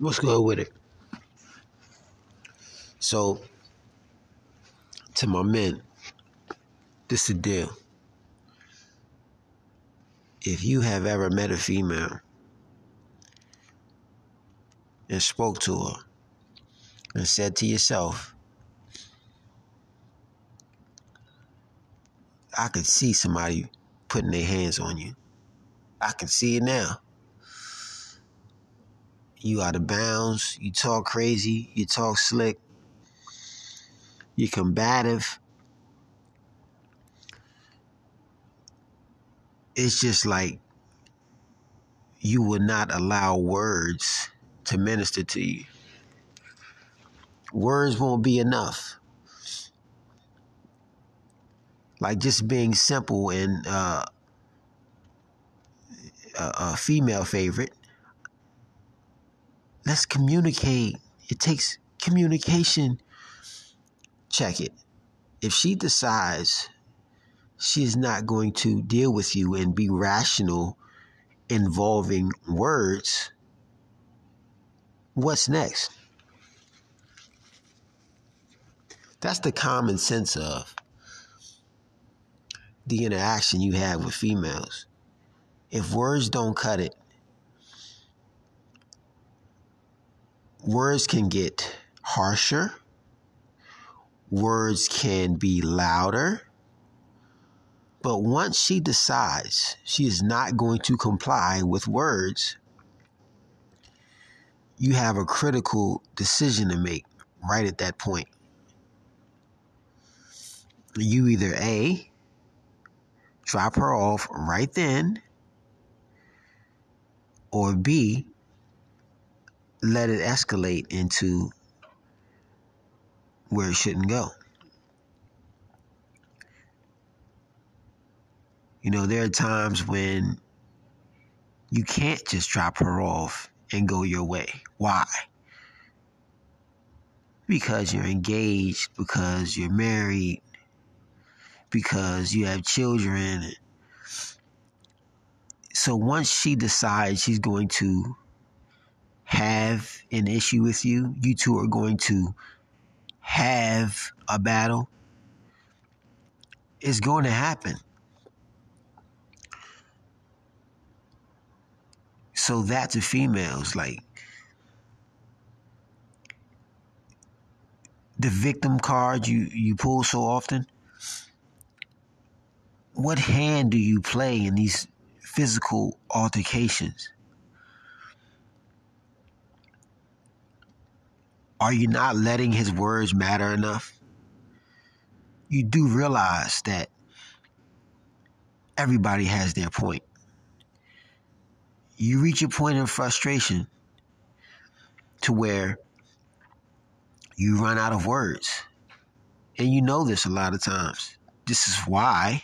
What's good with it? So, to my men, this is the deal. If you have ever met a female and spoke to her and said to yourself, I could see somebody putting their hands on you. I can see it now. You out of bounds. You talk crazy. You talk slick. You're combative. It's just like you would not allow words to minister to you. Words won't be enough. Like just being simple and uh, a, a female favorite. Let's communicate. It takes communication. Check it. If she decides she is not going to deal with you and be rational involving words, what's next? That's the common sense of the interaction you have with females. If words don't cut it, words can get harsher, words can be louder. But once she decides she is not going to comply with words, you have a critical decision to make right at that point. You either A, drop her off right then, or B, let it escalate into where it shouldn't go. You know, there are times when you can't just drop her off and go your way. Why? Because you're engaged, because you're married, because you have children. So once she decides she's going to have an issue with you, you two are going to have a battle. It's going to happen. So that to females, like the victim card you, you pull so often, what hand do you play in these physical altercations? Are you not letting his words matter enough? You do realize that everybody has their point. You reach a point of frustration to where you run out of words. And you know this a lot of times. This is why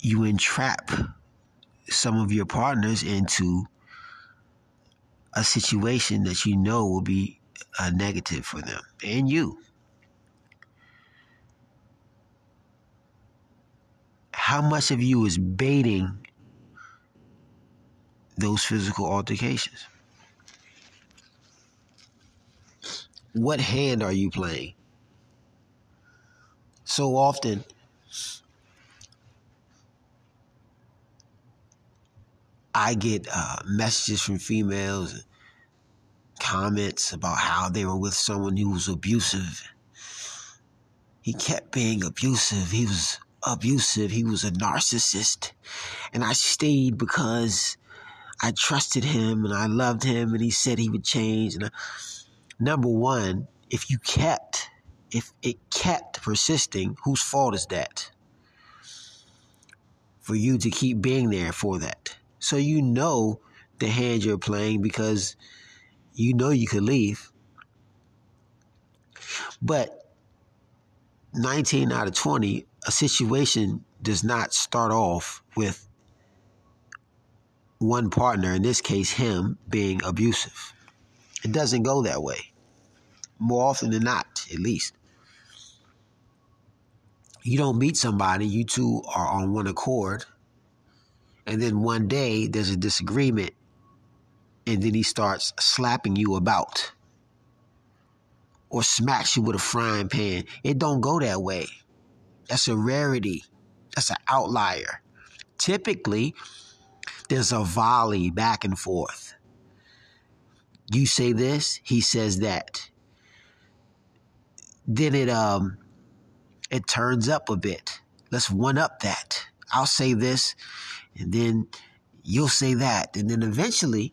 you entrap some of your partners into a situation that you know will be a negative for them and you. How much of you is baiting those physical altercations? What hand are you playing? So often, I get uh, messages from females, comments about how they were with someone who was abusive. He kept being abusive. He was abusive. He was a narcissist. And I stayed because I trusted him and I loved him and he said he would change. And I, number one, if you kept, if it kept persisting, whose fault is that? For you to keep being there for that. So you know the hand you're playing because you know you could leave. But 19 out of 20, a situation does not start off with one partner, in this case, him, being abusive. It doesn't go that way. More often than not, at least. You don't meet somebody, you two are on one accord and then one day there's a disagreement and then he starts slapping you about or smacks you with a frying pan. It don't go that way. That's a rarity. That's an outlier. Typically, there's a volley back and forth. You say this, he says that. Then it um it turns up a bit. Let's one up that. I'll say this, and then you'll say that. And then eventually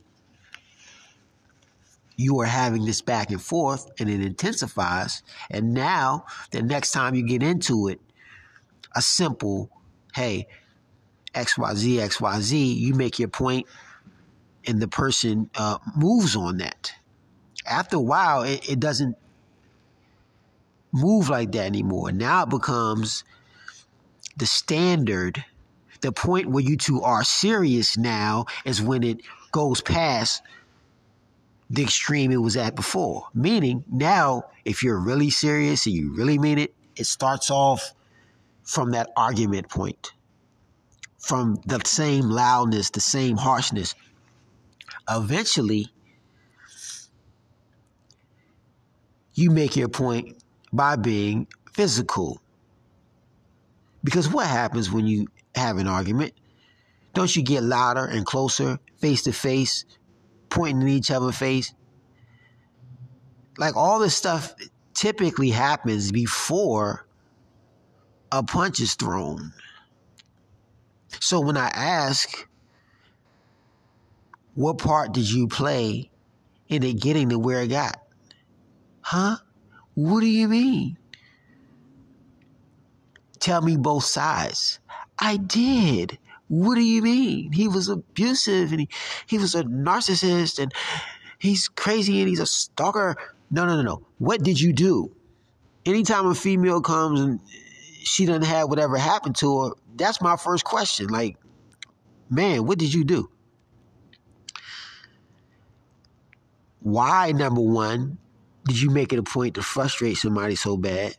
you are having this back and forth and it intensifies. And now, the next time you get into it, a simple, hey, XYZ, XYZ, you make your point and the person uh, moves on that. After a while, it, it doesn't move like that anymore. Now it becomes the standard. The point where you two are serious now is when it goes past the extreme it was at before. Meaning, now, if you're really serious and you really mean it, it starts off from that argument point, from the same loudness, the same harshness. Eventually, you make your point by being physical. Because what happens when you have an argument? Don't you get louder and closer, face to face, pointing in each other's face. Like all this stuff typically happens before a punch is thrown. So when I ask, what part did you play in it getting to where it got? Huh? What do you mean? Tell me both sides. I did. What do you mean? He was abusive and he, he was a narcissist and he's crazy and he's a stalker. No, no, no, no. What did you do? Anytime a female comes and she doesn't have whatever happened to her, that's my first question. Like, man, what did you do? Why, number one, did you make it a point to frustrate somebody so bad?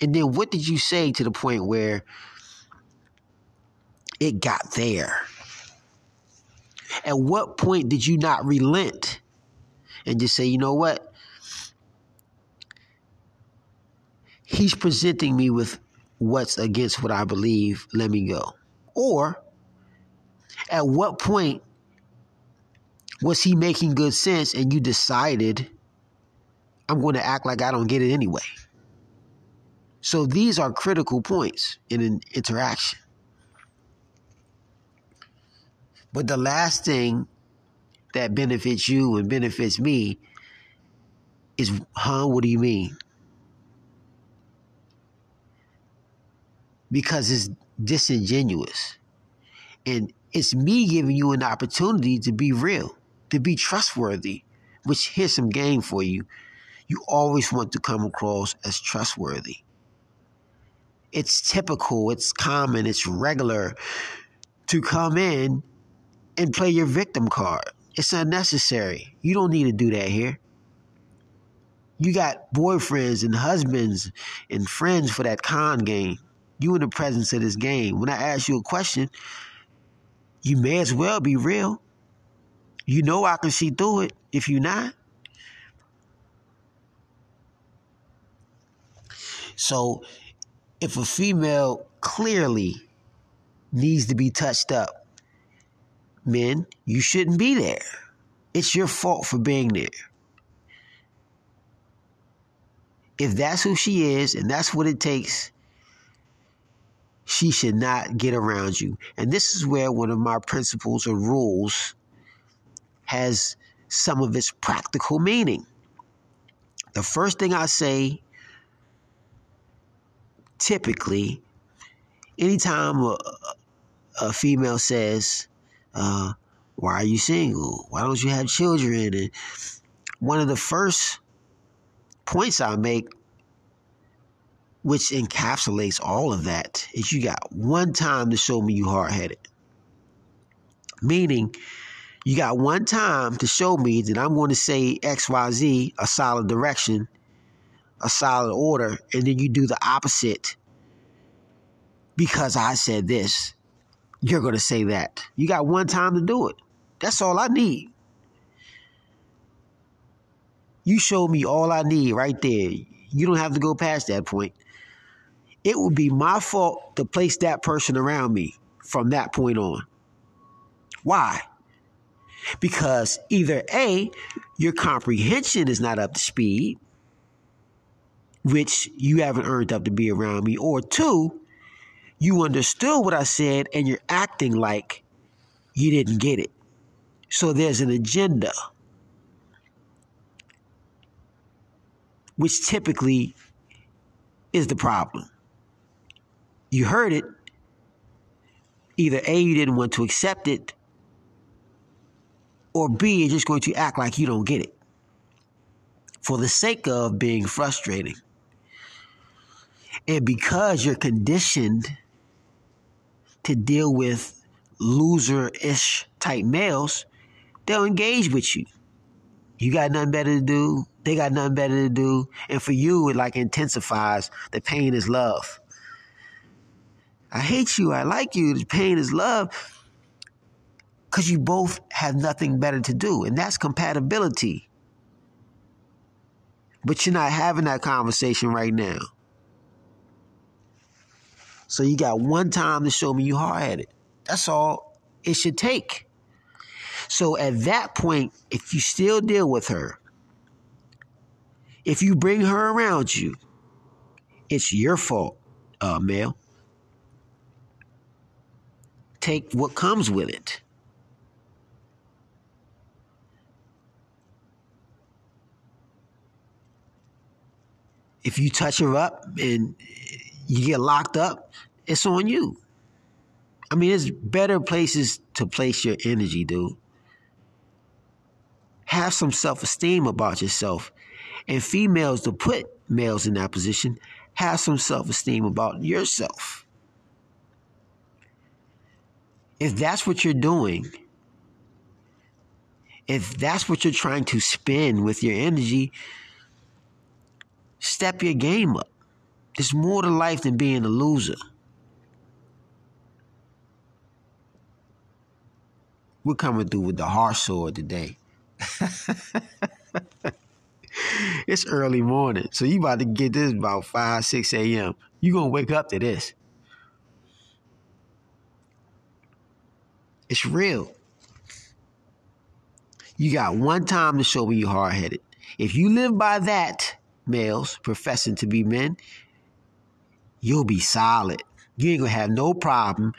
And then what did you say to the point where it got there? At what point did you not relent and just say, you know what? He's presenting me with what's against what I believe. Let me go. Or at what point was he making good sense and you decided I'm going to act like I don't get it anyway? So these are critical points in an interaction. But the last thing that benefits you and benefits me is, huh, what do you mean? Because it's disingenuous. And it's me giving you an opportunity to be real, to be trustworthy, which here's some game for you. You always want to come across as trustworthy. It's typical, it's common, it's regular to come in and play your victim card. It's unnecessary. You don't need to do that here. You got boyfriends and husbands and friends for that con game. You in the presence of this game. When I ask you a question, you may as well be real. You know I can see through it if you're not. So if a female clearly needs to be touched up, men, you shouldn't be there. It's your fault for being there. If that's who she is and that's what it takes, she should not get around you. And this is where one of my principles or rules has some of its practical meaning. The first thing I say, typically, anytime a, a female says, uh, why are you single? Why don't you have children? And one of the first points I make, which encapsulates all of that, is you got one time to show me you hard headed. Meaning, you got one time to show me that I'm going to say XYZ, a solid direction, a solid order, and then you do the opposite because I said this you're going to say that. You got one time to do it. That's all I need. You showed me all I need right there. You don't have to go past that point. It would be my fault to place that person around me from that point on. Why? Because either A, your comprehension is not up to speed, which you haven't earned up to be around me, or two, you understood what I said and you're acting like you didn't get it. So there's an agenda, which typically is the problem. You heard it. Either A, you didn't want to accept it, or B, you're just going to act like you don't get it for the sake of being frustrating. And because you're conditioned to deal with loser ish type males, they'll engage with you. You got nothing better to do. They got nothing better to do. And for you, it like intensifies the pain is love. I hate you. I like you. The pain is love. Because you both have nothing better to do. And that's compatibility. But you're not having that conversation right now. So you got one time to show me you hard headed. That's all it should take. So at that point, if you still deal with her, if you bring her around you, it's your fault, uh, male. Take what comes with it. If you touch her up and you get locked up, it's on you. I mean, there's better places to place your energy, dude. Have some self esteem about yourself. And females to put males in that position, have some self esteem about yourself. If that's what you're doing, if that's what you're trying to spin with your energy, step your game up. There's more to life than being a loser. We're coming through with the harsh sword today. it's early morning, so you about to get this about 5, 6 a.m. you going to wake up to this. It's real. You got one time to show me you're hard headed. If you live by that, males professing to be men, you'll be solid. You ain't gonna have no problem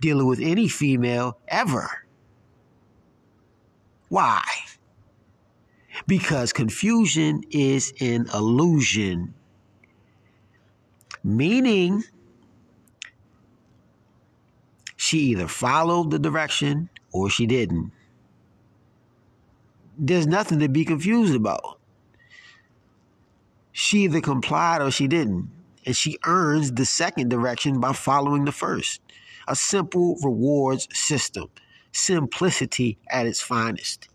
dealing with any female ever. Why? Because confusion is an illusion. Meaning, she either followed the direction or she didn't. There's nothing to be confused about. She either complied or she didn't. And she earns the second direction by following the first. A simple rewards system simplicity at its finest.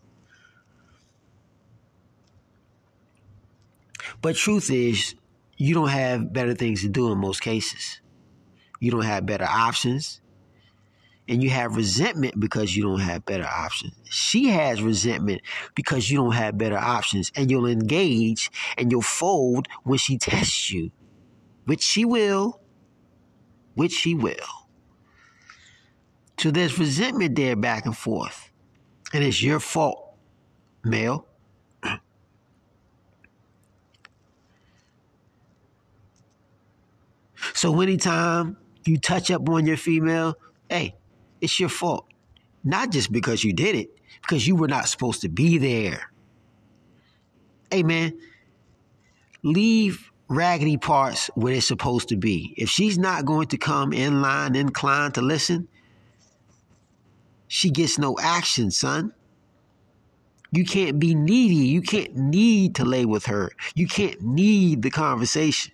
But truth is, you don't have better things to do in most cases. You don't have better options. And you have resentment because you don't have better options. She has resentment because you don't have better options. And you'll engage and you'll fold when she tests you, which she will, which she will. So there's resentment there back and forth. And it's your fault, male. So anytime you touch up on your female, hey, it's your fault. Not just because you did it, because you were not supposed to be there. Hey man, leave raggedy parts where they're supposed to be. If she's not going to come in line, inclined to listen, she gets no action, son. You can't be needy. You can't need to lay with her. You can't need the conversation.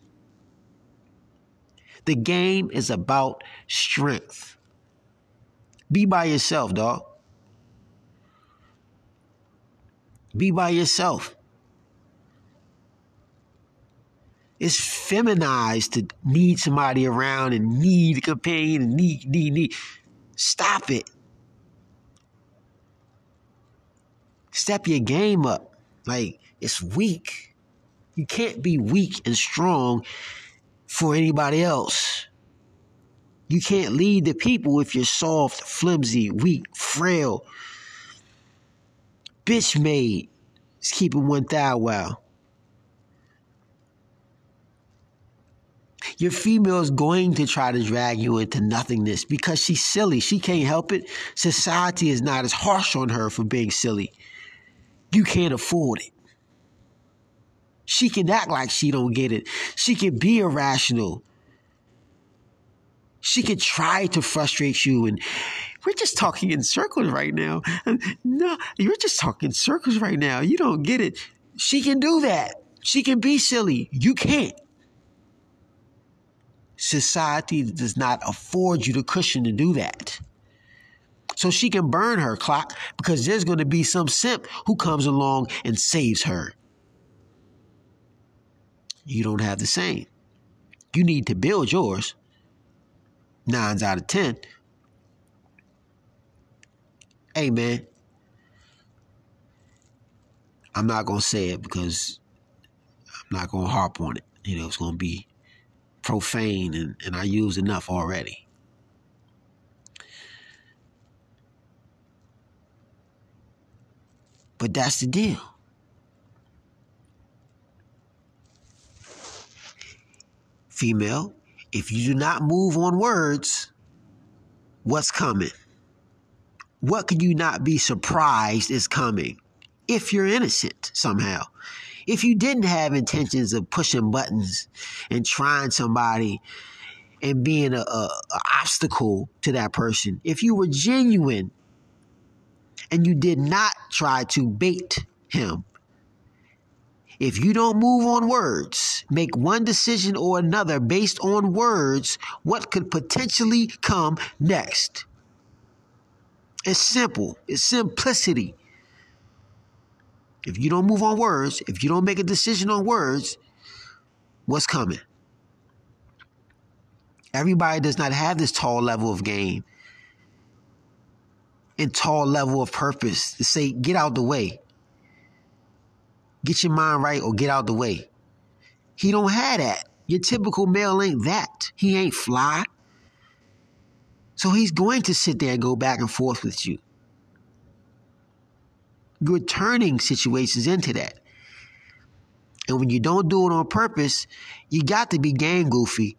The game is about strength. Be by yourself, dog. Be by yourself. It's feminized to need somebody around and need a companion and need, need, need. Stop it. Step your game up. Like, it's weak. You can't be weak and strong for anybody else. You can't lead the people if you're soft, flimsy, weak, frail, bitch made. It's keeping one thou wow. Your female is going to try to drag you into nothingness because she's silly. She can't help it. Society is not as harsh on her for being silly. You can't afford it. She can act like she don't get it. She can be irrational. She can try to frustrate you and we're just talking in circles right now. No, you're just talking in circles right now. You don't get it. She can do that. She can be silly. You can't. Society does not afford you the cushion to do that. So she can burn her clock because there's going to be some simp who comes along and saves her. You don't have the same. You need to build yours. Nines out of ten. Hey I'm not gonna say it because I'm not gonna harp on it. You know, it's gonna be profane and, and I use enough already. But that's the deal. Female, if you do not move on words, what's coming? What could you not be surprised is coming if you're innocent somehow? If you didn't have intentions of pushing buttons and trying somebody and being a, a, a obstacle to that person, if you were genuine and you did not try to bait him, if you don't move on words, make one decision or another based on words, what could potentially come next? It's simple. It's simplicity. If you don't move on words, if you don't make a decision on words, what's coming? Everybody does not have this tall level of game and tall level of purpose to say, get out the way. Get your mind right or get out the way. He don't have that. Your typical male ain't that. He ain't fly. So he's going to sit there and go back and forth with you. You're turning situations into that. And when you don't do it on purpose, you got to be gang goofy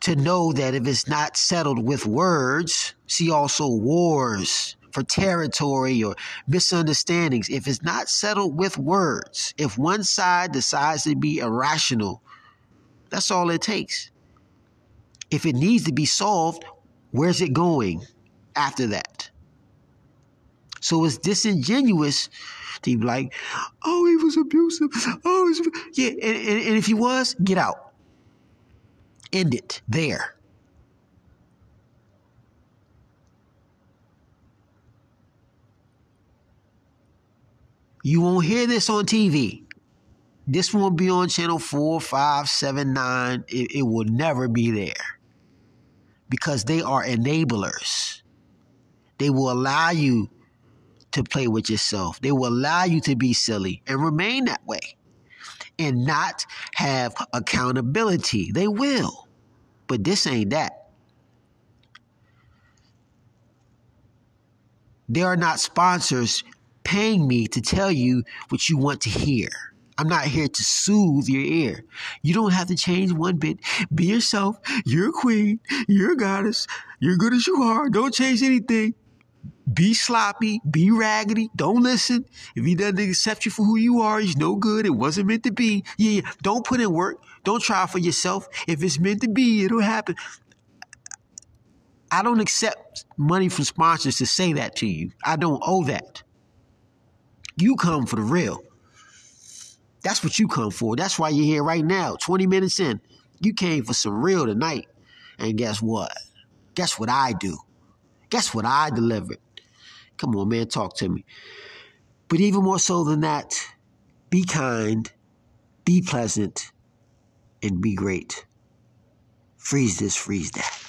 to know that if it's not settled with words, see also wars for territory or misunderstandings. If it's not settled with words, if one side decides to be irrational, that's all it takes. If it needs to be solved, where's it going after that? So it's disingenuous to be like, oh, he was abusive. Oh, was, yeah. And, and, and if he was, get out. End it there. You won't hear this on TV. This won't be on channel four, five, seven, nine. It, it will never be there because they are enablers. They will allow you to play with yourself. They will allow you to be silly and remain that way and not have accountability. They will. But this ain't that. There are not sponsors paying me to tell you what you want to hear. I'm not here to soothe your ear. You don't have to change one bit. Be yourself. You're a queen. You're a goddess. You're good as you are. Don't change anything. Be sloppy, be raggedy, don't listen. If he doesn't accept you for who you are, he's no good. It wasn't meant to be. Yeah, yeah. Don't put in work. Don't try for yourself. If it's meant to be, it'll happen. I don't accept money from sponsors to say that to you. I don't owe that. You come for the real. That's what you come for. That's why you're here right now, 20 minutes in. You came for some real tonight. And guess what? Guess what I do? Guess what I delivered? Come on, man, talk to me. But even more so than that, be kind, be pleasant, and be great. Freeze this, freeze that.